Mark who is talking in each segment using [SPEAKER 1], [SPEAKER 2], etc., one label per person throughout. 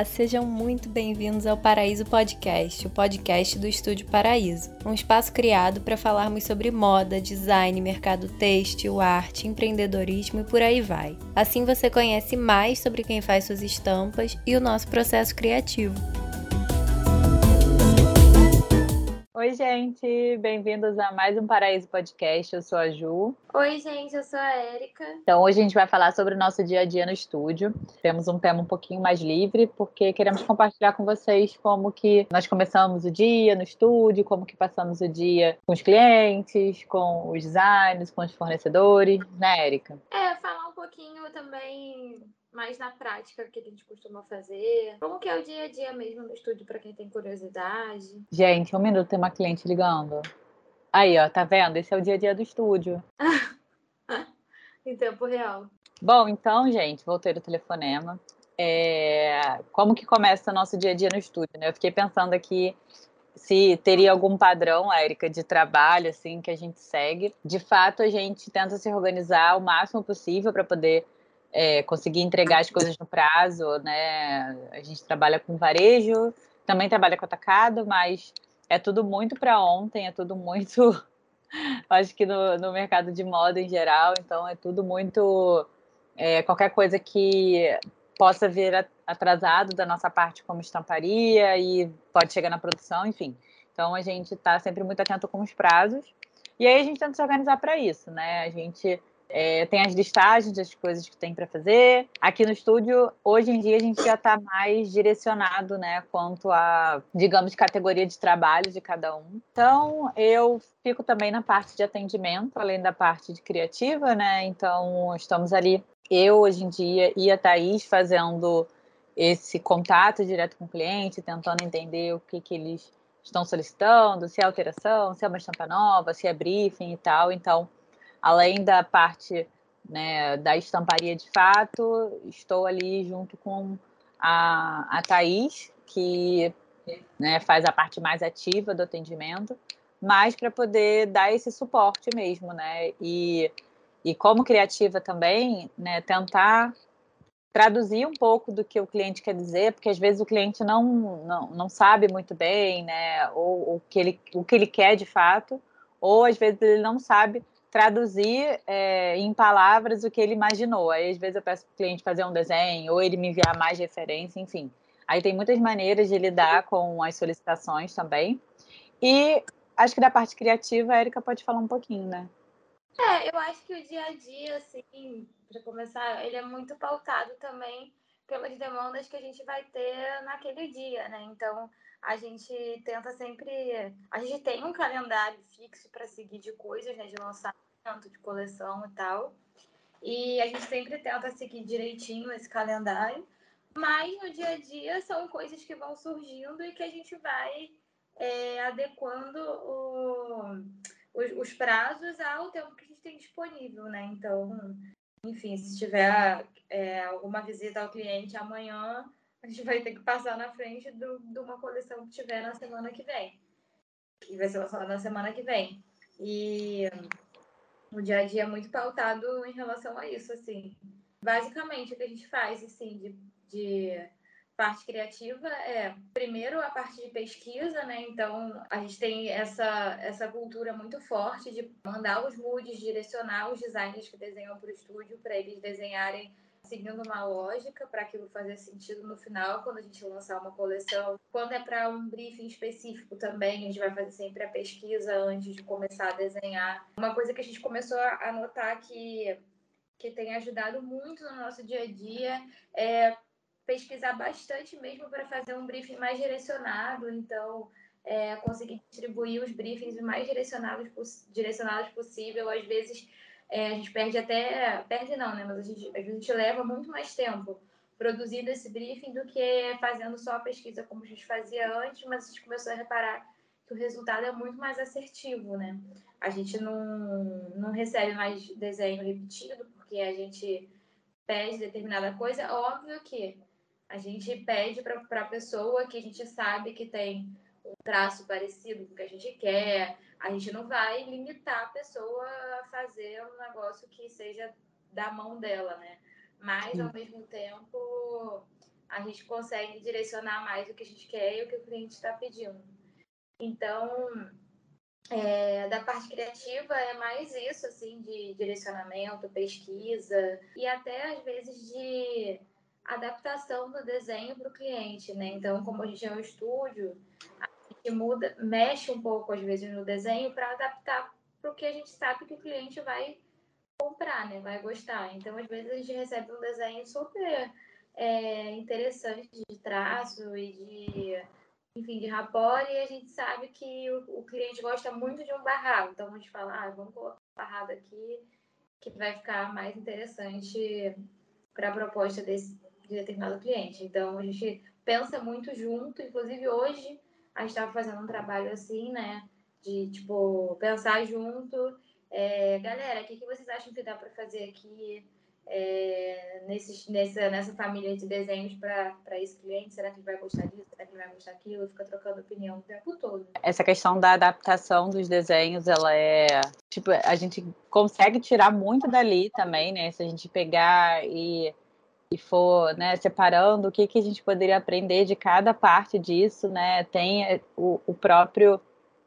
[SPEAKER 1] Olá, sejam muito bem-vindos ao Paraíso Podcast, o podcast do Estúdio Paraíso, um espaço criado para falarmos sobre moda, design, mercado têxtil, arte, empreendedorismo e por aí vai. Assim você conhece mais sobre quem faz suas estampas e o nosso processo criativo.
[SPEAKER 2] Oi, gente, bem-vindos a mais um Paraíso Podcast. Eu sou a Ju.
[SPEAKER 3] Oi, gente, eu sou a Érica.
[SPEAKER 2] Então, hoje a gente vai falar sobre o nosso dia a dia no estúdio. Temos um tema um pouquinho mais livre, porque queremos compartilhar com vocês como que nós começamos o dia no estúdio, como que passamos o dia com os clientes, com os designers, com os fornecedores, né, Érica?
[SPEAKER 3] É, falar um pouquinho também mais na prática que a gente costuma fazer. Como que é o dia a dia mesmo no estúdio para quem tem curiosidade?
[SPEAKER 2] Gente, um minuto, tem uma cliente ligando. Aí, ó, tá vendo? Esse é o dia a dia do estúdio.
[SPEAKER 3] em tempo real.
[SPEAKER 2] Bom, então, gente, voltei do telefonema. É... Como que começa o nosso dia a dia no estúdio, né? Eu fiquei pensando aqui se teria algum padrão, Érica, de trabalho, assim, que a gente segue. De fato, a gente tenta se organizar o máximo possível para poder é, conseguir entregar as coisas no prazo, né? A gente trabalha com varejo, também trabalha com atacado, mas é tudo muito para ontem, é tudo muito. Acho que no, no, mercado de moda em geral, então é tudo muito. É, qualquer coisa que possa vir atrasado da nossa parte como estamparia e pode chegar na produção, enfim. Então a gente está sempre muito atento com os prazos. E aí a gente tenta se organizar para isso, né? A gente é, tem as listagens das coisas que tem para fazer. Aqui no estúdio, hoje em dia, a gente já está mais direcionado, né, quanto a, digamos, categoria de trabalho de cada um. Então, eu fico também na parte de atendimento, além da parte de criativa, né? Então, estamos ali, eu hoje em dia e a Thaís fazendo esse contato direto com o cliente, tentando entender o que, que eles estão solicitando, se é alteração, se é uma estampa nova, se é briefing e tal. Então, além da parte né, da estamparia de fato, estou ali junto com a, a Thaís, que né, faz a parte mais ativa do atendimento, mas para poder dar esse suporte mesmo, né? E, e como criativa também, né, tentar traduzir um pouco do que o cliente quer dizer, porque às vezes o cliente não, não, não sabe muito bem, né, ou, o, que ele, o que ele quer de fato, ou às vezes ele não sabe traduzir é, em palavras o que ele imaginou. Aí, às vezes, eu peço para o cliente fazer um desenho, ou ele me enviar mais referência, enfim. Aí tem muitas maneiras de lidar com as solicitações também. E acho que da parte criativa, a Erika pode falar um pouquinho, né?
[SPEAKER 3] É, eu acho que o dia a dia, assim, para começar, ele é muito pautado também pelas demandas que a gente vai ter naquele dia, né? Então, a gente tenta sempre. A gente tem um calendário fixo para seguir de coisas, né? De lançamento, de coleção e tal. E a gente sempre tenta seguir direitinho esse calendário. Mas no dia a dia são coisas que vão surgindo e que a gente vai é, adequando o, os, os, prazos ao tempo que a gente tem disponível, né? Então, enfim, se tiver é, alguma visita ao cliente amanhã, a gente vai ter que passar na frente do, de uma coleção que tiver na semana que vem. E vai ser lançada na semana que vem. E o dia a dia é muito pautado em relação a isso, assim. Basicamente, o que a gente faz, assim, de, de parte criativa é, primeiro, a parte de pesquisa, né? Então, a gente tem essa, essa cultura muito forte de mandar os moods, direcionar os designers que desenham para o estúdio, para eles desenharem seguindo uma lógica para aquilo fazer sentido no final, quando a gente lançar uma coleção. Quando é para um briefing específico também, a gente vai fazer sempre a pesquisa antes de começar a desenhar. Uma coisa que a gente começou a notar que, que tem ajudado muito no nosso dia a dia é pesquisar bastante mesmo para fazer um briefing mais direcionado. Então, é, conseguir distribuir os briefings o mais direcionados, direcionados possível. Às vezes, é, a gente perde até. Perde não, né? Mas a gente, a gente leva muito mais tempo produzindo esse briefing do que fazendo só a pesquisa como a gente fazia antes, mas a gente começou a reparar que o resultado é muito mais assertivo, né? A gente não, não recebe mais desenho repetido, porque a gente pede determinada coisa. Óbvio que a gente pede para a pessoa que a gente sabe que tem um traço parecido com o que a gente quer, a gente não vai limitar a pessoa a fazer um negócio que seja da mão dela, né? Mas, ao mesmo tempo, a gente consegue direcionar mais o que a gente quer e o que o cliente está pedindo. Então, é, da parte criativa é mais isso, assim, de direcionamento, pesquisa e até às vezes de adaptação do desenho para o cliente, né? Então, como a gente é um estúdio, a gente muda, mexe um pouco às vezes no desenho para adaptar para o que a gente sabe que o cliente vai comprar, né? Vai gostar. Então, às vezes a gente recebe um desenho super é, interessante de traço e de enfim, de rapor, e a gente sabe que o, o, cliente gosta muito de um barrado. Então a gente fala, ah, vamos colocar um barrado aqui que vai ficar mais interessante para a proposta desse de determinado cliente. Então a gente pensa muito junto, inclusive hoje a gente estava fazendo um trabalho assim, né? De tipo, pensar junto. É, galera, o que, que vocês acham que dá para fazer aqui? é, nesse, nessa, nessa família de desenhos para esse cliente? Será que ele vai gostar disso? Será que ele vai gostar daquilo? Fica trocando opinião o tempo todo.
[SPEAKER 2] Essa questão da adaptação dos desenhos, ela é. Tipo, a gente consegue tirar muito dali também, né? Se a gente pegar e, e for né, separando o que, que a gente poderia aprender de cada parte disso, né? Tem o, o próprio.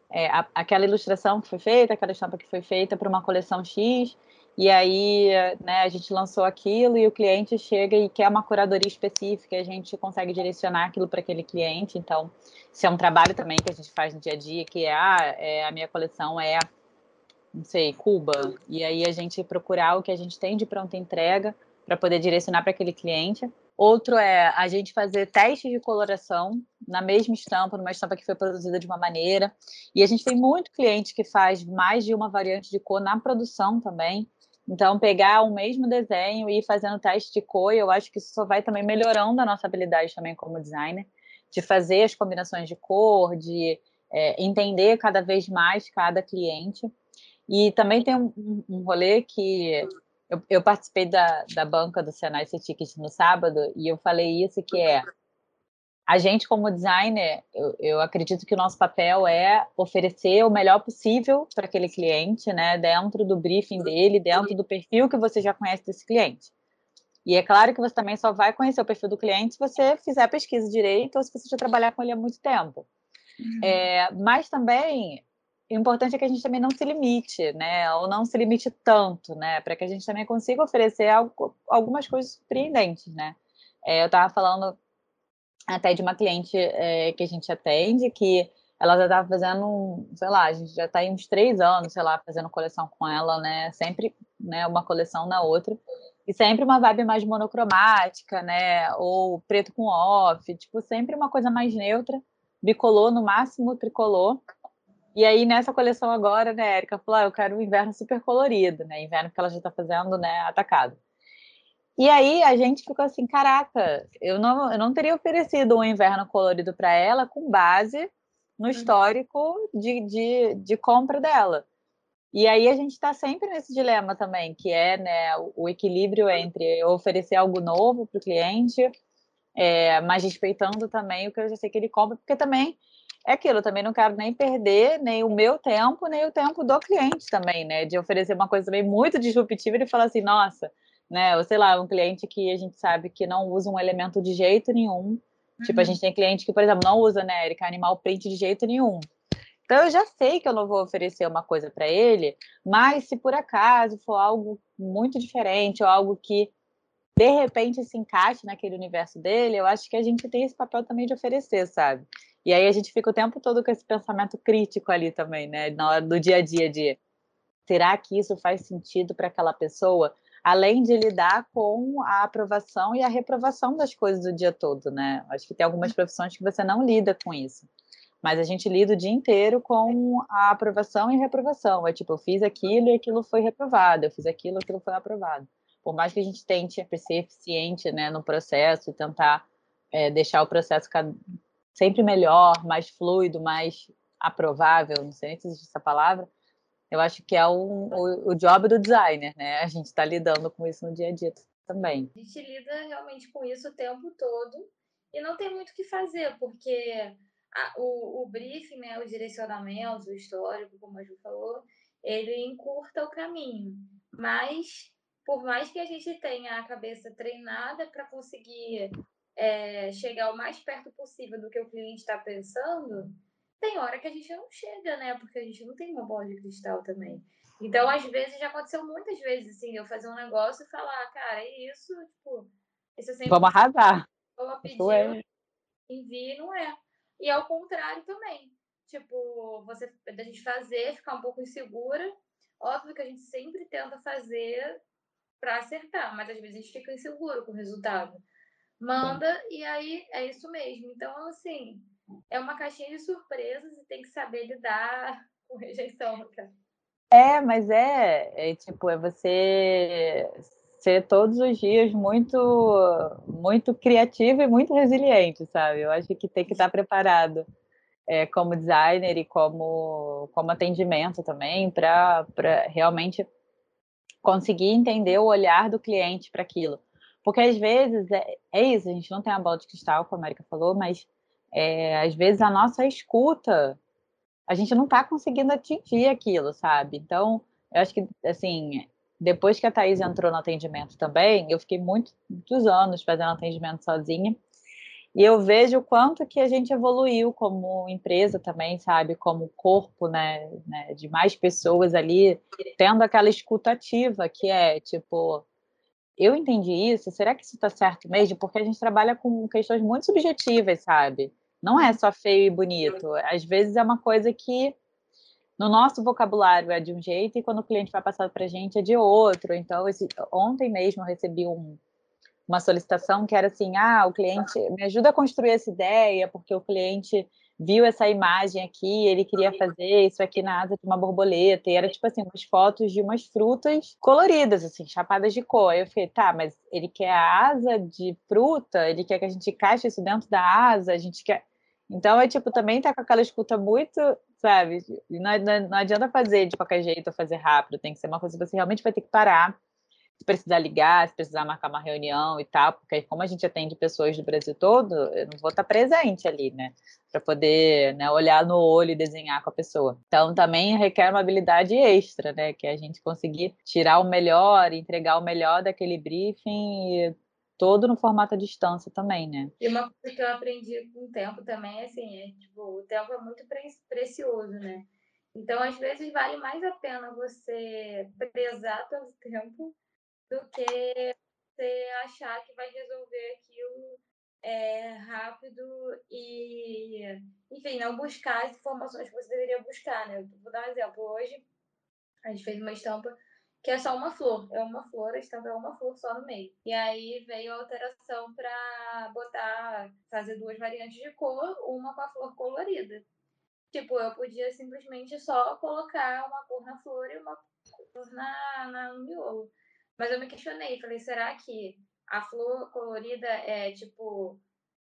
[SPEAKER 2] É, a, aquela ilustração que foi feita, aquela estampa que foi feita para uma coleção X, e aí, né, a gente lançou aquilo e o cliente chega e quer uma curadoria específica, a gente consegue direcionar aquilo para aquele cliente. Então, isso é um trabalho também que a gente faz no dia a dia, que é, ah, é a minha coleção é, não sei, Cuba. E aí a gente procurar o que a gente tem de pronta entrega para poder direcionar para aquele cliente. Outro é a gente fazer testes de coloração na mesma estampa, numa estampa que foi produzida de uma maneira. E a gente tem muito cliente que faz mais de uma variante de cor na produção também. Então, pegar o mesmo desenho e ir fazendo teste de cor, eu acho que isso só vai também melhorando a nossa habilidade também como designer, de fazer as combinações de cor, de é, entender cada vez mais cada cliente. E também tem um, um rolê que eu, eu, participei da, da banca do Senai Ticket no sábado e eu falei isso que é a gente, como designer, eu, eu, acredito que o nosso papel é oferecer o melhor possível para aquele cliente, né? Dentro do briefing dele, dentro do perfil que você já conhece desse cliente. E é claro que você também só vai conhecer o perfil do cliente se você fizer a pesquisa direito ou se você já trabalhar com ele há muito tempo. Uhum. É, mas também o importante é que a gente também não se limite, né? Ou não se limite tanto, né? Para que a gente também consiga oferecer algo, algumas coisas surpreendentes, né? É, eu estava falando até de uma cliente é, que a gente atende, que ela já estava fazendo, sei lá, a gente já está aí uns três anos, sei lá, fazendo coleção com ela, né? Sempre né, uma coleção na outra. E sempre uma vibe mais monocromática, né? Ou preto com off, tipo, sempre uma coisa mais neutra. Bicolor, no máximo tricolor. E aí, nessa coleção agora, né, Erika falou, ah, eu quero um inverno super colorido, né? Inverno que ela já está fazendo, né, atacado. E aí a gente ficou assim, caraca, eu não, eu não teria oferecido um inverno colorido para ela com base no uhum. histórico de, de, de compra dela. E aí a gente está sempre nesse dilema também, que é né, o equilíbrio entre eu oferecer algo novo para o cliente, é, mas respeitando também o que eu já sei que ele compra, porque também é aquilo, eu também não quero nem perder nem o meu tempo, nem o tempo do cliente também, né? De oferecer uma coisa também muito disruptiva e falar assim, nossa, né? Ou sei lá, um cliente que a gente sabe que não usa um elemento de jeito nenhum. Uhum. Tipo, a uhum. gente tem cliente que, por exemplo, não usa, né, Erika, animal print de jeito nenhum. Então eu já sei que eu não vou oferecer uma coisa para ele, mas se por acaso for algo muito diferente ou algo que de repente se encaixe naquele universo dele, eu acho que a gente tem esse papel também de oferecer, sabe? E aí a gente fica o tempo todo com esse pensamento crítico ali também, né? Na hora do dia a dia de será que isso faz sentido para aquela pessoa? além de lidar com a aprovação e a reprovação das coisas o dia todo, né? Acho que tem algumas uhum. profissões que você não lida com isso. Mas a gente lida o dia inteiro com a aprovação e reprovação. É tipo, eu fiz aquilo e aquilo foi reprovado, eu fiz aquilo e aquilo foi aprovado. Por mais que a gente tente ser eficiente né, no processo e tentar é, deixar o processo sempre melhor, mais fluido, mais aprovável, não sei nem se existe essa palavra, eu acho que é um, o, o job do designer, né? A gente está lidando com isso no dia a dia também.
[SPEAKER 3] A gente lida realmente com isso o tempo todo e não tem muito o que fazer, porque a, o, o briefing, né, o direcionamento, o histórico, como a Ju falou, ele encurta o caminho. Mas, por mais que a gente tenha a cabeça treinada para conseguir é, chegar o mais perto possível do que o cliente está pensando, tem hora que a gente não chega, né? Porque a gente não tem uma bola de cristal também. Então, às vezes, já aconteceu muitas vezes, assim, eu fazer um negócio e falar, cara, é isso, tipo,
[SPEAKER 2] isso é sempre... Vamos arrasar.
[SPEAKER 3] Vou pedir, é. envie, não é. E ao contrário também. Tipo, você, da gente fazer, ficar um pouco insegura. Óbvio que a gente sempre tenta fazer para acertar, mas às vezes a gente fica inseguro com o resultado. Manda e aí é isso mesmo. Então, assim, é uma caixinha de surpresas e tem que saber lidar com rejeição, cara.
[SPEAKER 2] É, mas é, é tipo, é você ser todos os dias muito muito criativo e muito resiliente, sabe? Eu acho que tem que estar preparado é, como designer e como, como atendimento também para realmente conseguir entender o olhar do cliente para aquilo. Porque às vezes é, é, isso, a gente não tem a bola de cristal, como a América falou, mas é, às vezes a nossa escuta, a gente não está conseguindo atingir aquilo, sabe? Então, eu acho que, assim, depois que a Thais entrou no atendimento também, eu fiquei muito, muitos anos fazendo atendimento sozinha, e eu vejo o quanto que a gente evoluiu como empresa também, sabe? Como corpo, né? né? De mais pessoas ali, tendo aquela escutativa que é, tipo, eu entendi isso, será que isso está certo mesmo? Porque a gente trabalha com questões muito subjetivas, sabe? Não é só feio e bonito. Às vezes é uma coisa que no nosso vocabulário é de um jeito e quando o cliente vai passar para a gente é de outro. Então, esse, ontem mesmo eu recebi um, uma solicitação que era assim: ah, o cliente me ajuda a construir essa ideia, porque o cliente viu essa imagem aqui, ele queria fazer isso aqui na asa de uma borboleta, e era tipo assim, umas fotos de umas frutas coloridas, assim, chapadas de cor. Aí eu fiquei, tá, mas ele quer a asa de fruta, ele quer que a gente encaixe isso dentro da asa, a gente quer. Então é tipo, também tá com aquela escuta muito, sabe? Não, não, não adianta fazer de qualquer jeito ou fazer rápido, tem que ser uma coisa que você realmente vai ter que parar se precisar ligar, se precisar marcar uma reunião e tal, porque como a gente atende pessoas do Brasil todo, eu não vou estar presente ali, né? Para poder né, olhar no olho e desenhar com a pessoa. Então também requer uma habilidade extra, né? Que é a gente conseguir tirar o melhor, entregar o melhor daquele briefing e todo no formato à distância também, né?
[SPEAKER 3] E uma coisa que eu aprendi com o tempo também, assim, é tipo, o tempo é muito precioso, né? Então, às vezes, vale mais a pena você prezar pelo tempo do que você achar que vai resolver aquilo é, rápido e, enfim, não buscar as informações que você deveria buscar, né? Vou dar um exemplo. Hoje, a gente fez uma estampa que é só uma flor. É uma flor, a estampa é uma flor só no meio. E aí veio a alteração para botar, fazer duas variantes de cor, uma com a flor colorida. Tipo, eu podia simplesmente só colocar uma cor na flor e uma cor na, na, no miolo. Mas eu me questionei, falei, será que a flor colorida é tipo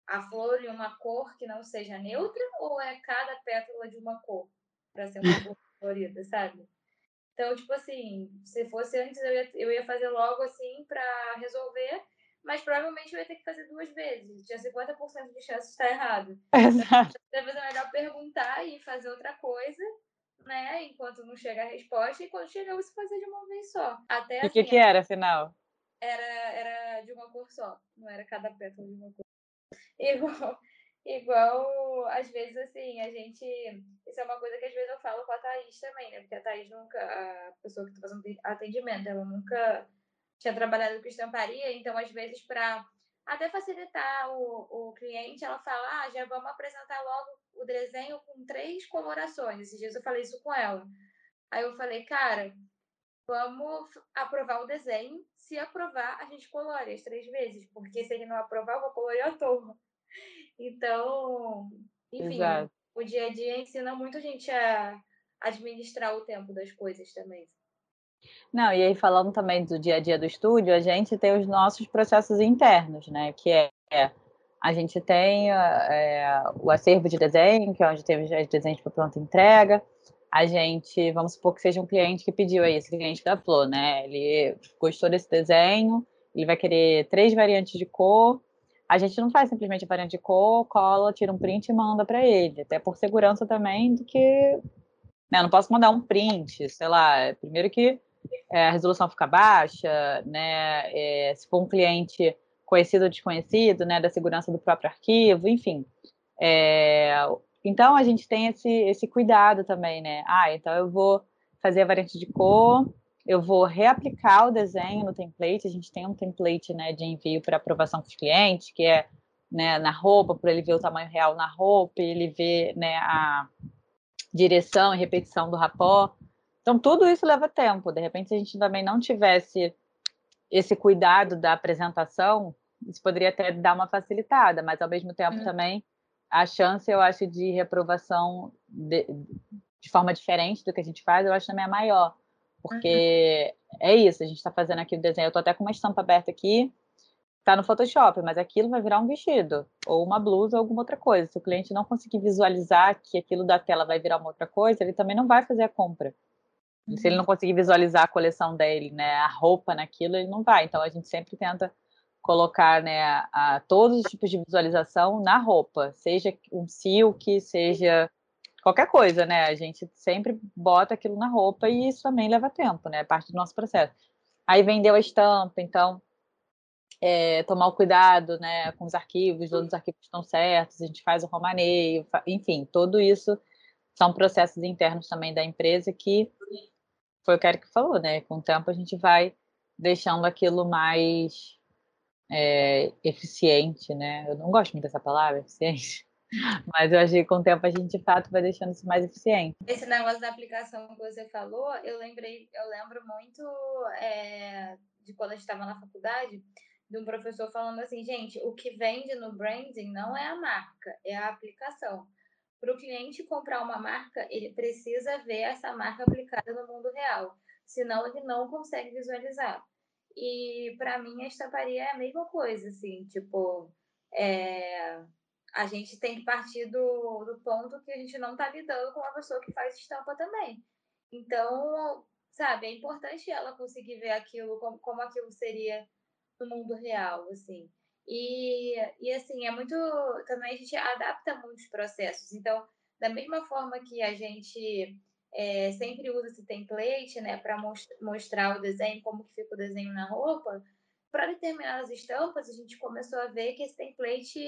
[SPEAKER 3] a flor em uma cor que não seja neutra ou é cada pétala de uma cor para ser uma flor colorida, sabe? Então, tipo assim, se fosse antes eu ia, eu ia fazer logo assim para resolver, mas provavelmente eu ia ter que fazer duas vezes. Tinha 50% de chance de estar errado.
[SPEAKER 2] Exato.
[SPEAKER 3] Então, talvez é melhor perguntar e fazer outra coisa né? Enquanto não chega a resposta, e quando chega você fazer de uma vez só. Até
[SPEAKER 2] o assim, que, que era, afinal?
[SPEAKER 3] Era, era de uma cor só, não era cada pétala de uma cor. Igual, igual, às vezes, assim, a gente. Isso é uma coisa que às vezes eu falo com a Thaís também, né? Porque a Thaís nunca, a pessoa que está fazendo atendimento, ela nunca tinha trabalhado com estamparia, então, às vezes, para até facilitar o, o cliente, ela fala: ah, já vamos apresentar logo o desenho com três colorações. Esses dias eu falei isso com ela. Aí eu falei, cara, vamos aprovar o desenho. Se aprovar, a gente colore as três vezes, porque se ele não aprovar, eu vou colorir à toa. Então, enfim, Exato. o dia a dia ensina muito a gente a administrar o tempo das coisas também.
[SPEAKER 2] Não, e aí falando também do dia a dia do estúdio, a gente tem os nossos processos internos, né? Que é a gente tem é, o acervo de desenho, que é onde tem os desenhos para pronta entrega. A gente, vamos supor que seja um cliente que pediu aí, esse cliente da Flor, né? Ele gostou desse desenho, ele vai querer três variantes de cor. A gente não faz simplesmente a variante de cor, cola, tira um print e manda para ele, até por segurança também do que. Né, não posso mandar um print, sei lá. Primeiro que é, a resolução fica baixa, né? É, se for um cliente conhecido ou desconhecido, né, da segurança do próprio arquivo, enfim. É, então a gente tem esse, esse cuidado também, né? Ah, então eu vou fazer a variante de cor, eu vou reaplicar o desenho no template. A gente tem um template né, de envio para aprovação para os clientes, que é né, na roupa, para ele ver o tamanho real na roupa, ele ver né, a direção e repetição do rapó. Então, tudo isso leva tempo. De repente, se a gente também não tivesse esse cuidado da apresentação, isso poderia até dar uma facilitada, mas ao mesmo tempo uhum. também a chance, eu acho, de reprovação de, de, forma diferente do que a gente faz, eu acho também é maior. Porque uhum. é isso, a gente está fazendo aqui o desenho. Eu estou até com uma estampa aberta aqui, está no Photoshop, mas aquilo vai virar um vestido, ou uma blusa, ou alguma outra coisa. Se o cliente não conseguir visualizar que aquilo da tela vai virar uma outra coisa, ele também não vai fazer a compra. Se ele não conseguir visualizar a coleção dele, né, a roupa naquilo, ele não vai. Então a gente sempre tenta colocar né, a, todos os tipos de visualização na roupa, seja um silk, seja qualquer coisa, né? A gente sempre bota aquilo na roupa e isso também leva tempo, né? É parte do nosso processo. Aí vendeu a estampa, então é, tomar o cuidado, né, com os arquivos, todos os arquivos estão certos, a gente faz o romaneio, enfim, tudo isso são processos internos também da empresa que foi o que Eric falou, né? Com o tempo a gente vai deixando aquilo mais é, eficiente, né? Eu não gosto muito dessa palavra, eficiente, mas eu acho que com o tempo a gente de fato vai deixando isso mais eficiente.
[SPEAKER 3] Esse negócio da aplicação que você falou, eu lembrei, eu lembro muito é, de quando a gente estava na faculdade, de um professor falando assim, gente, o que vende no branding não é a marca, é a aplicação. Para o cliente comprar uma marca, ele precisa ver essa marca aplicada no mundo real, senão ele não consegue visualizar. E para mim a estamparia é a mesma coisa, assim, tipo, é, a gente tem que partir do, do ponto que a gente não está lidando com uma pessoa que faz estampa também. Então, sabe, é importante ela conseguir ver aquilo como, como aquilo seria no mundo real, assim. E, e assim, é muito. Também a gente adapta muitos processos. Então, da mesma forma que a gente é, sempre usa esse template, né, para mostrar o desenho, como que fica o desenho na roupa, para determinadas estampas, a gente começou a ver que esse template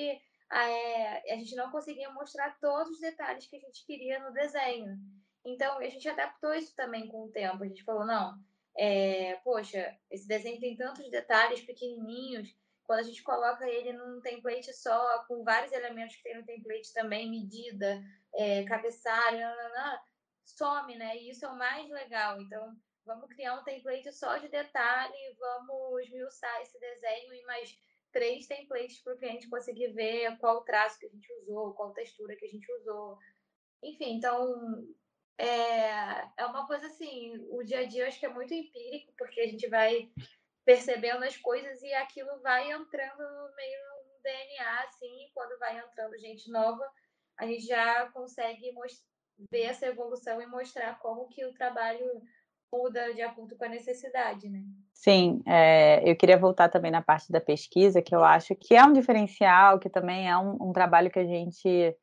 [SPEAKER 3] é, a gente não conseguia mostrar todos os detalhes que a gente queria no desenho. Então, a gente adaptou isso também com o tempo. A gente falou, não, é, poxa, esse desenho tem tantos detalhes pequenininhos, quando a gente coloca ele num template só, com vários elementos que tem no template também, medida, é, cabeçalho, nananã, some, né? E isso é o mais legal. Então, vamos criar um template só de detalhe, vamos esmiuçar esse desenho em mais três templates para o cliente conseguir ver qual traço que a gente usou, qual textura que a gente usou. Enfim, então é, é uma coisa assim, o dia a dia eu acho que é muito empírico, porque a gente vai percebendo as coisas e aquilo vai entrando no meio do DNA, assim, e quando vai entrando gente nova, a gente já consegue ver essa evolução e mostrar como que o trabalho muda de acordo com a necessidade, né?
[SPEAKER 2] Sim, é, eu queria voltar também na parte da pesquisa, que eu acho que é um diferencial, que também é um, um trabalho que a gente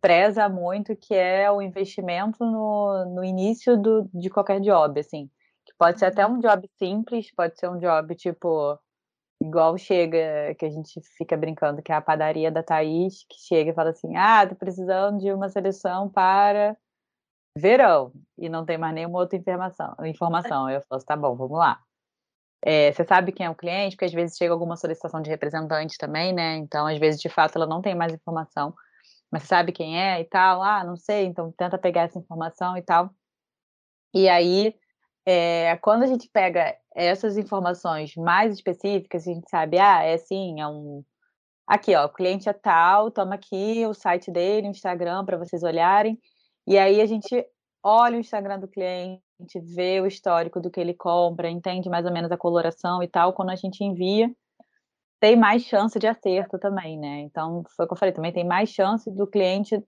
[SPEAKER 2] preza muito, que é o investimento no, no início do, de qualquer job, assim. Pode ser até um job simples, pode ser um job tipo igual chega, que a gente fica brincando, que é a padaria da Thaís, que chega e fala assim: ah, tô precisando de uma seleção para verão, e não tem mais nenhuma outra informação. informação. Eu falo assim, tá bom, vamos lá. É, você sabe quem é o cliente, porque às vezes chega alguma solicitação de representante também, né? Então, às vezes, de fato, ela não tem mais informação, mas sabe quem é e tal. Ah, não sei, então tenta pegar essa informação e tal. E aí, é, quando a gente pega essas informações mais específicas, a gente sabe, ah, é assim, é um. Aqui, ó, o cliente é tal, toma aqui o site dele, o Instagram, para vocês olharem. E aí a gente olha o Instagram do cliente, vê o histórico do que ele compra, entende mais ou menos a coloração e tal. Quando a gente envia, tem mais chance de acerto também, né? Então, foi o que eu falei, também tem mais chance do cliente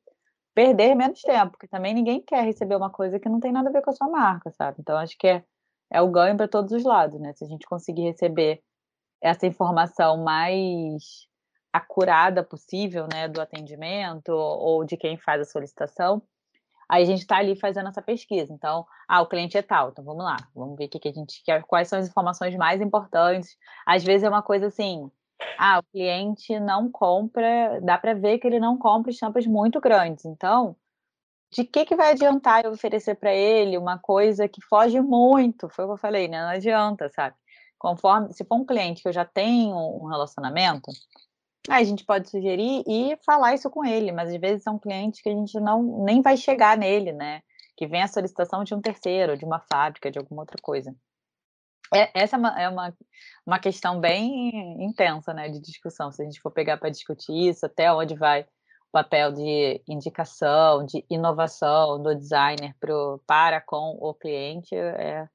[SPEAKER 2] perder menos tempo, porque também ninguém quer receber uma coisa que não tem nada a ver com a sua marca, sabe? Então, acho que é, é o ganho para todos os lados, né? Se a gente conseguir receber essa informação mais acurada possível, né, do atendimento ou de quem faz a solicitação, aí a gente está ali fazendo essa pesquisa. Então, ah, o cliente é tal, então vamos lá, vamos ver o que, que a gente quer, quais são as informações mais importantes. Às vezes é uma coisa assim, ah, o cliente não compra, dá para ver que ele não compra estampas muito grandes. Então, de que, que vai adiantar eu oferecer para ele uma coisa que foge muito? Foi o que eu falei, né? Não adianta, sabe? Conforme, se for um cliente que eu já tenho um relacionamento, a gente pode sugerir e falar isso com ele, mas às vezes são clientes que a gente não nem vai chegar nele, né? Que vem a solicitação de um terceiro, de uma fábrica, de alguma outra coisa. É, essa é, uma, é uma, uma questão bem intensa, né, de discussão. Se a gente for pegar para discutir isso, até onde vai o papel de indicação, de inovação do designer pro, para com o cliente, é,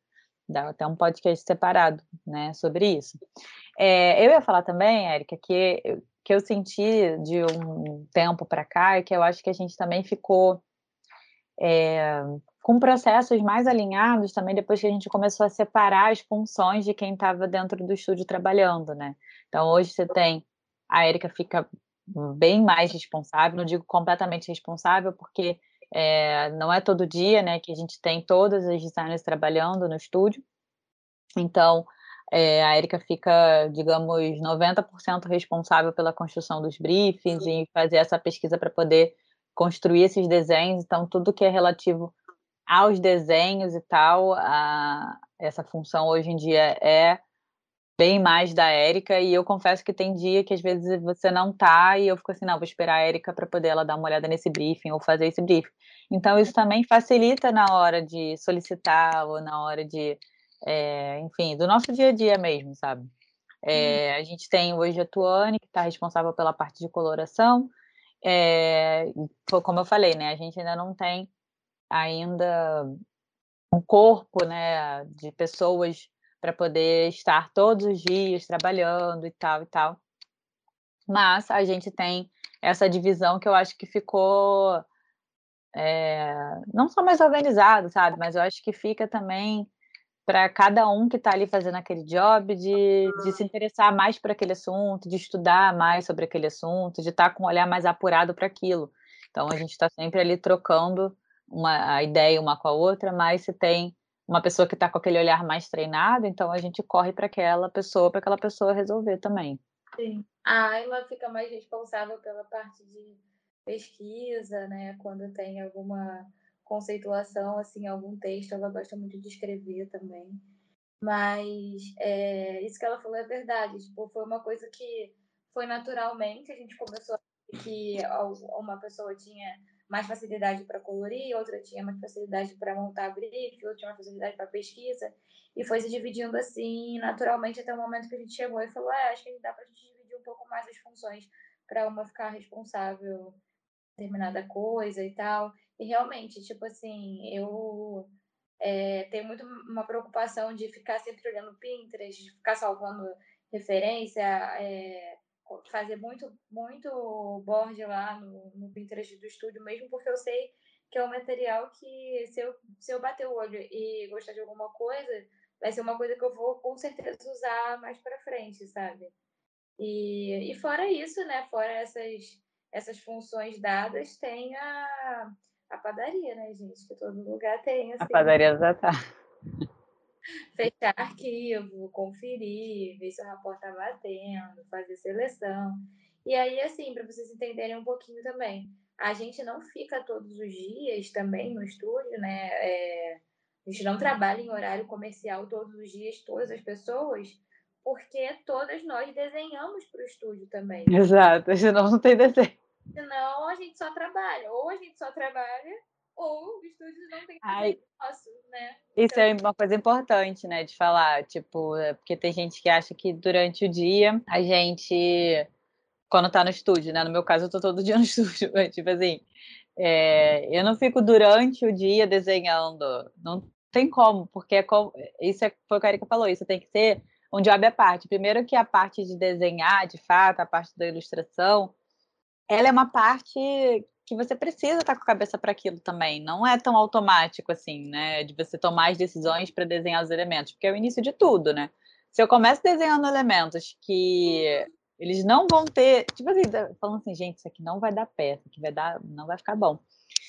[SPEAKER 2] dá até um podcast separado, né, sobre isso. É, eu ia falar também, Érica, que, que eu senti de um tempo para cá, é que eu acho que a gente também ficou é, com processos mais alinhados também depois que a gente começou a separar as funções de quem estava dentro do estúdio trabalhando, né? Então hoje você tem a Érica fica bem mais responsável, não digo completamente responsável, porque é, não é todo dia, né, que a gente tem todas as designers trabalhando no estúdio. Então, é, a Erika fica, digamos, 90% responsável pela construção dos briefings e fazer essa pesquisa para poder construir esses desenhos. Então, tudo que é relativo aos desenhos e tal, a, essa função hoje em dia é bem mais da Érica, e eu confesso que tem dia que às vezes você não tá, e eu fico assim, não, vou esperar a Érica para poder ela dar uma olhada nesse briefing ou fazer esse briefing. Então, isso também facilita na hora de solicitar ou na hora de, é, enfim, do nosso dia a dia mesmo, sabe? É, a gente tem hoje a Tuane, que está responsável pela parte de coloração, é, como eu falei, né, a gente ainda não tem ainda um corpo, né, de pessoas para poder estar todos os dias trabalhando e tal e tal. Mas a gente tem essa divisão que eu acho que ficou é, não só mais organizado, sabe? Mas eu acho que fica também para cada um que está ali fazendo aquele job de, de se interessar mais por aquele assunto, de estudar mais sobre aquele assunto, de estar tá com um olhar mais apurado para aquilo. Então a gente está sempre ali trocando uma, a ideia uma com a outra, mas se tem uma pessoa que está com aquele olhar mais treinado, então a gente corre para aquela pessoa, para aquela pessoa resolver também.
[SPEAKER 3] Sim. A Ayla fica mais responsável pela parte de pesquisa, né? Quando tem alguma conceituação, assim, algum texto, ela gosta muito de escrever também. Mas é, isso que ela falou é verdade. Tipo, foi uma coisa que foi naturalmente, a gente começou a que uma pessoa tinha mais facilidade para colorir, outra tinha mais facilidade para montar brief, outra tinha mais facilidade para pesquisa, e foi se dividindo assim, naturalmente, até o momento que a gente chegou e falou: é, acho que dá para a gente dividir um pouco mais as funções para uma ficar responsável por determinada coisa e tal. E realmente, tipo assim, eu é, tenho muito uma preocupação de ficar sempre olhando Pinterest, de ficar salvando referência. É, fazer muito, muito board lá no, no Pinterest do estúdio, mesmo porque eu sei que é um material que, se eu, se eu bater o olho e gostar de alguma coisa, vai ser uma coisa que eu vou com certeza usar mais para frente, sabe? E, e fora isso, né? Fora essas, essas funções dadas, tem a, a padaria, né, gente? Que todo lugar tem. Assim.
[SPEAKER 2] A padaria já tá
[SPEAKER 3] fechar arquivo, conferir, ver se o rapport está batendo, fazer seleção. E aí, assim, para vocês entenderem um pouquinho também, a gente não fica todos os dias também no estúdio, né? É, a gente não trabalha em horário comercial todos os dias, todas as pessoas, porque todas nós desenhamos para o estúdio também.
[SPEAKER 2] Exato, senão não tem desenho.
[SPEAKER 3] Senão a gente só trabalha. Ou a gente só trabalha, ou estúdios não têm espaço, né?
[SPEAKER 2] Isso então... é uma coisa importante, né, de falar, tipo, é, porque tem gente que acha que durante o dia a gente, quando tá no estúdio, né, no meu caso eu tô todo dia no estúdio, tipo assim, é, eu não fico durante o dia desenhando, não tem como, porque é como, isso é, foi o que a Erika falou, isso tem que ser um job à parte. Primeiro que a parte de desenhar, de fato, a parte da ilustração, ela é uma parte que você precisa estar com a cabeça para aquilo também. Não é tão automático assim, né? De você tomar as decisões para desenhar os elementos, porque é o início de tudo, né? Se eu começo desenhando elementos que eles não vão ter, tipo assim, falando assim, gente, isso aqui não vai dar pé, isso aqui vai dar, não vai ficar bom.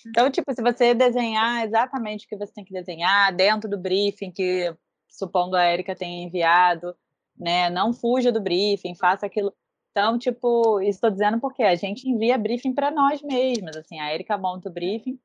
[SPEAKER 2] Então, tipo, se você desenhar exatamente o que você tem que desenhar dentro do briefing que supondo a Erika tenha enviado, né? Não fuja do briefing, faça aquilo Então, tipo, isso estou dizendo porque a gente envia briefing para nós mesmos, assim, a Erika monta o briefing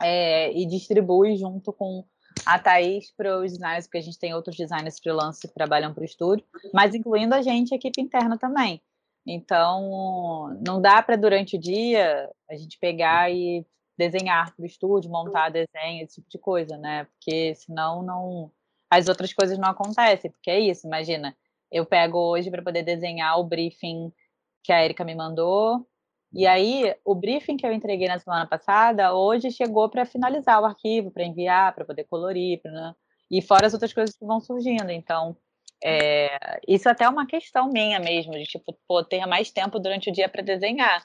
[SPEAKER 2] é, e distribui junto com a Thaís para os designers, porque a gente tem outros designers freelance que trabalham para o estúdio, mas incluindo a gente, a equipe interna também. Então, não dá para durante o dia a gente pegar e desenhar para o estúdio, montar desenho, esse tipo de coisa, né? Porque senão não as outras coisas não acontecem, porque é isso, imagina, eu pego hoje para poder desenhar o briefing que a Erika me mandou, e aí o briefing que eu entreguei na semana passada, hoje chegou para finalizar o arquivo, para enviar, para poder colorir, pra, né? e fora as outras coisas que vão surgindo, então é, isso até é uma questão minha mesmo, de tipo, pô, ter mais tempo durante o dia para desenhar.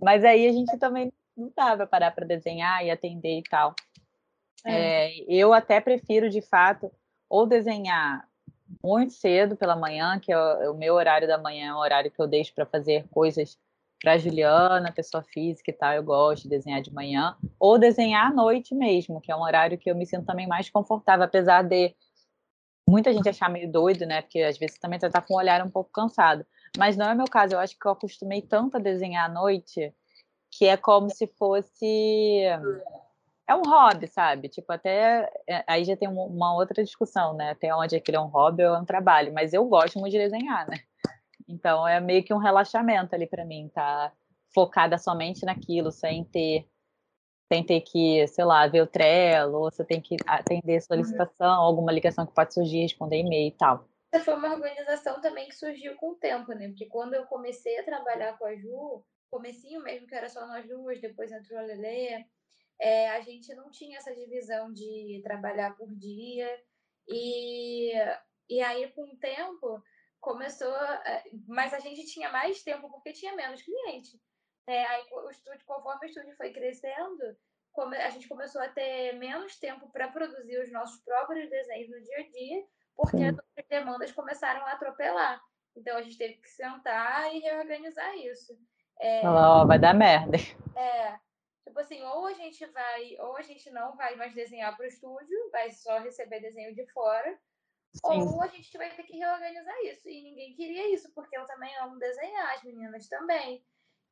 [SPEAKER 2] Mas aí a gente também não dá para parar para desenhar e atender e tal. É. É, eu até prefiro, de fato, ou desenhar muito cedo pela manhã, que é o, o meu horário da manhã, é o horário que eu deixo para fazer coisas para Juliana, pessoa física e tal, eu gosto de desenhar de manhã, ou desenhar à noite mesmo, que é um horário que eu me sinto também mais confortável, apesar de muita gente achar meio doido, né? Porque às vezes também tá com o olhar um pouco cansado. Mas não é meu caso, eu acho que eu acostumei tanto a desenhar à noite que é como se fosse. É um hobby, sabe? Tipo, até. É, aí já tem uma outra discussão, né? Até onde aquilo é um hobby ou é um trabalho. Mas eu gosto muito de desenhar, né? Então é meio que um relaxamento ali para mim, tá? Focada somente naquilo, sem ter tem ter que, sei lá, ver o Trello, ou você tem que atender solicitação, uhum. alguma ligação que pode surgir, responder e-mail e tal.
[SPEAKER 3] Essa foi uma organização também que surgiu com o tempo, né? Porque quando eu comecei a trabalhar com a Ju, comecinho mesmo, que era só nós duas, depois entrou a Lele, é, a gente não tinha essa divisão de trabalhar por dia. E, e aí, com o tempo, começou. Mas a gente tinha mais tempo porque tinha menos cliente. É, aí o estúdio, conforme o estúdio foi crescendo, a gente começou a ter menos tempo para produzir os nossos próprios desenhos no dia a dia, porque Sim. as demandas começaram a atropelar. Então a gente teve que sentar e reorganizar isso.
[SPEAKER 2] É, oh, vai dar merda.
[SPEAKER 3] É. Tipo assim, ou a gente vai, ou a gente não vai mais desenhar para o estúdio, vai só receber desenho de fora, Sim. ou a gente vai ter que reorganizar isso. E ninguém queria isso, porque eu também amo desenhar, as meninas também.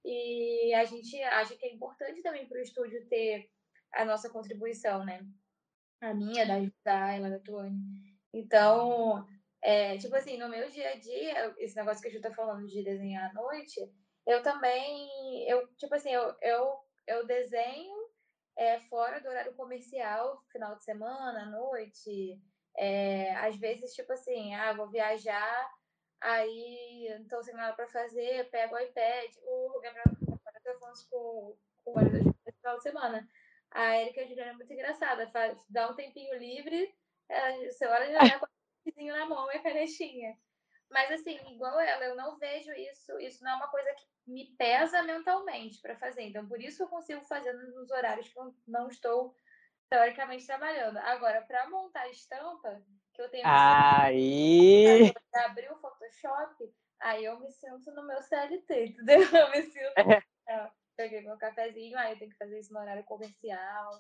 [SPEAKER 3] E a gente acha que é importante também para o estúdio ter a nossa contribuição, né? A minha, da da Ela, da Tuane. Então, é, tipo assim, no meu dia a dia, esse negócio que a gente tá falando de desenhar à noite, eu também, eu, tipo assim, eu, eu, eu desenho é, fora do horário comercial, final de semana, à noite. É, às vezes, tipo assim, ah, vou viajar, Aí, então, sem nada para fazer, pego o iPad. O Gabriel falando com, com o marido no final de semana. A Erika a Juliana é muito engraçada. Faz, dá um tempinho livre, ela, você olha já dá com o na mão e a canetinha. Mas, assim, igual ela, eu não vejo isso. Isso não é uma coisa que me pesa mentalmente para fazer. Então, por isso eu consigo fazer nos horários que eu não estou teoricamente trabalhando. Agora, para montar a estampa, que eu tenho
[SPEAKER 2] aí
[SPEAKER 3] abrir o Photoshop, aí eu me sinto no meu CLT, entendeu? Eu me sinto. É. Peguei meu cafezinho, aí eu tenho que fazer isso no horário comercial,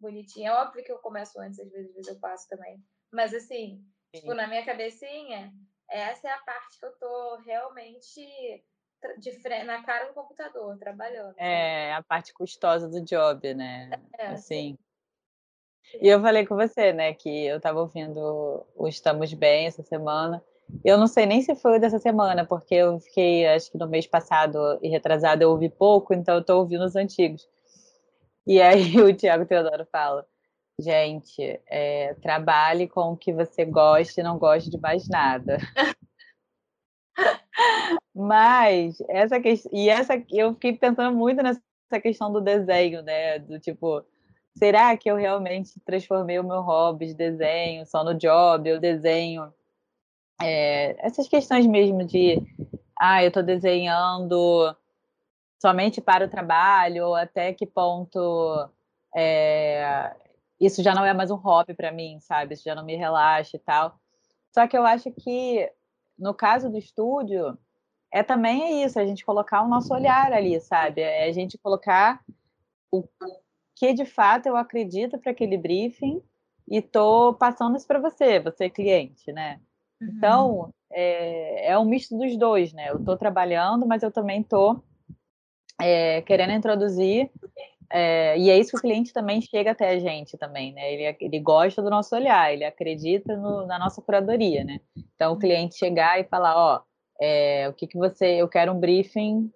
[SPEAKER 3] bonitinho. É óbvio que eu começo antes, às vezes, às vezes eu passo também. Mas assim, Sim. tipo, na minha cabecinha, essa é a parte que eu tô realmente de frente, na cara do computador, trabalhando.
[SPEAKER 2] É, a parte custosa do job, né? É, assim. E eu falei com você, né, que eu estava ouvindo o Estamos Bem essa semana. Eu não sei nem se foi dessa semana, porque eu fiquei, acho que no mês passado e retrasado eu ouvi pouco, então eu estou ouvindo os antigos. E aí o Tiago Teodoro fala: gente, é, trabalhe com o que você gosta e não goste de mais nada. Mas essa questão, e essa eu fiquei pensando muito nessa questão do desenho, né? Do tipo, será que eu realmente transformei o meu hobby de desenho só no job? Eu desenho é, essas questões mesmo de, ah, eu estou desenhando somente para o trabalho, ou até que ponto é, isso já não é mais um hobby para mim, sabe? Isso já não me relaxa e tal. Só que eu acho que no caso do estúdio é também é isso, a gente colocar o nosso olhar ali, sabe? É a gente colocar o que de fato eu acredito para aquele briefing e estou passando isso para você, você cliente, né? Uhum. Então, é, é um misto dos dois, né? Eu estou trabalhando, mas eu também estou é, querendo introduzir é, e é isso que o cliente também chega até a gente também, né? Ele, ele gosta do nosso olhar, ele acredita no, na nossa curadoria, né? Então o cliente chegar e falar, ó, é, o que que você, eu quero um briefing,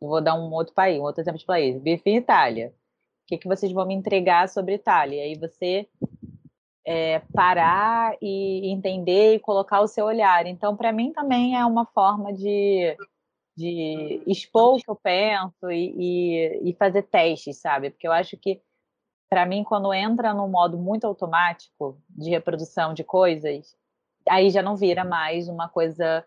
[SPEAKER 2] vou dar um outro país, um outro exemplo de país, briefing Itália. O que que vocês vão me entregar sobre Itália? E aí você é, parar e entender e colocar o seu olhar. Então, para mim também é uma forma de de expor o que eu penso e, e, e fazer testes, sabe? Porque eu acho que, para mim, quando entra num modo muito automático de reprodução de coisas, aí já não vira mais uma coisa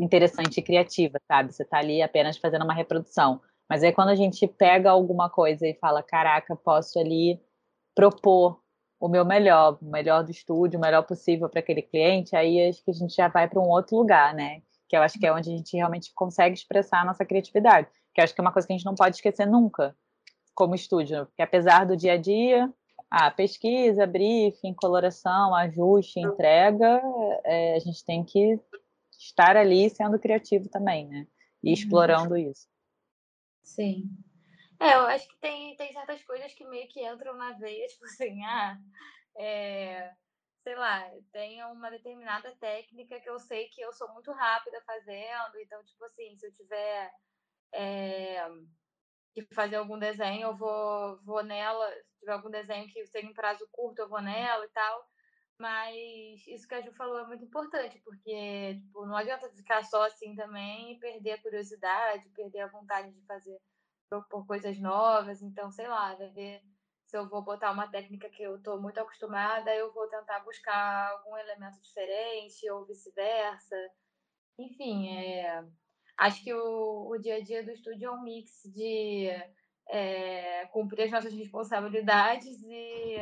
[SPEAKER 2] interessante e criativa, sabe? Você está ali apenas fazendo uma reprodução. Mas aí quando a gente pega alguma coisa e fala, caraca, posso ali propor o meu melhor, o melhor do estúdio, o melhor possível para aquele cliente, aí acho que a gente já vai para um outro lugar, né? Que eu acho que é onde a gente realmente consegue expressar a nossa criatividade, que eu acho que é uma coisa que a gente não pode esquecer nunca como estúdio, porque apesar do dia a dia, a pesquisa, briefing, coloração, ajuste, entrega, é, a gente tem que estar ali sendo criativo também, né? E uhum. explorando isso.
[SPEAKER 3] Sim. É, eu acho que tem, tem certas coisas que meio que entram na veia, tipo assim, ah, é, sei lá, tenho uma determinada técnica que eu sei que eu sou muito rápida fazendo, então, tipo assim, se eu tiver é, que fazer algum desenho, eu vou, vou nela, se tiver algum desenho que tem um prazo curto, eu vou nela e tal. Mas isso que a Ju falou é muito importante, porque tipo, não adianta ficar só assim também e perder a curiosidade, perder a vontade de fazer, propor coisas novas. Então, sei lá, vai ver se eu vou botar uma técnica que eu estou muito acostumada, eu vou tentar buscar algum elemento diferente ou vice-versa. Enfim, é, acho que o, o dia a dia do estúdio é um mix de é, cumprir as nossas responsabilidades e,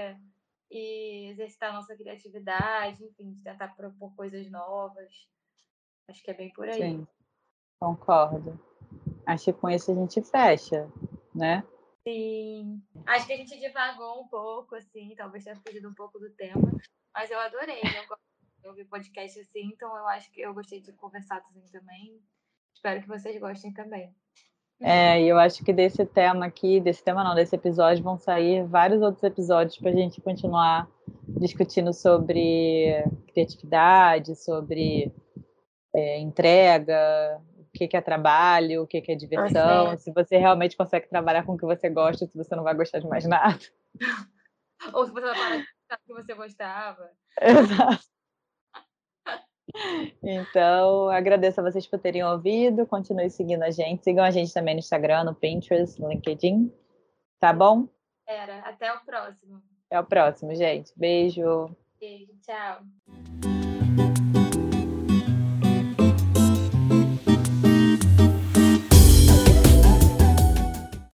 [SPEAKER 3] e exercitar a nossa criatividade, enfim, de tentar propor coisas novas. Acho que é bem por aí.
[SPEAKER 2] Sim, concordo. Acho que com isso a gente fecha, né?
[SPEAKER 3] Sim. Acho que a gente divagou um pouco, assim, talvez tenha fugido um pouco do tema, mas eu adorei. Eu gosto de podcast assim, então eu acho que eu gostei de conversar assim também. Espero que vocês gostem também.
[SPEAKER 2] É, e eu acho que desse tema aqui, desse tema não, desse episódio, vão sair vários outros episódios para a gente continuar discutindo sobre criatividade, sobre é, entrega, o que, que é trabalho, o que, que é diversão, se você realmente consegue trabalhar com o que você gosta, se você não vai gostar de mais nada.
[SPEAKER 3] Ou se você vai parar de gostar que você gostava.
[SPEAKER 2] Exato. Então, agradeço a vocês por terem ouvido. Continue seguindo a gente. Sigam a gente também no Instagram, no Pinterest, no LinkedIn. Tá bom?
[SPEAKER 3] Era. Até o próximo.
[SPEAKER 2] Até o próximo, gente. Beijo.
[SPEAKER 3] Beijo. Tchau.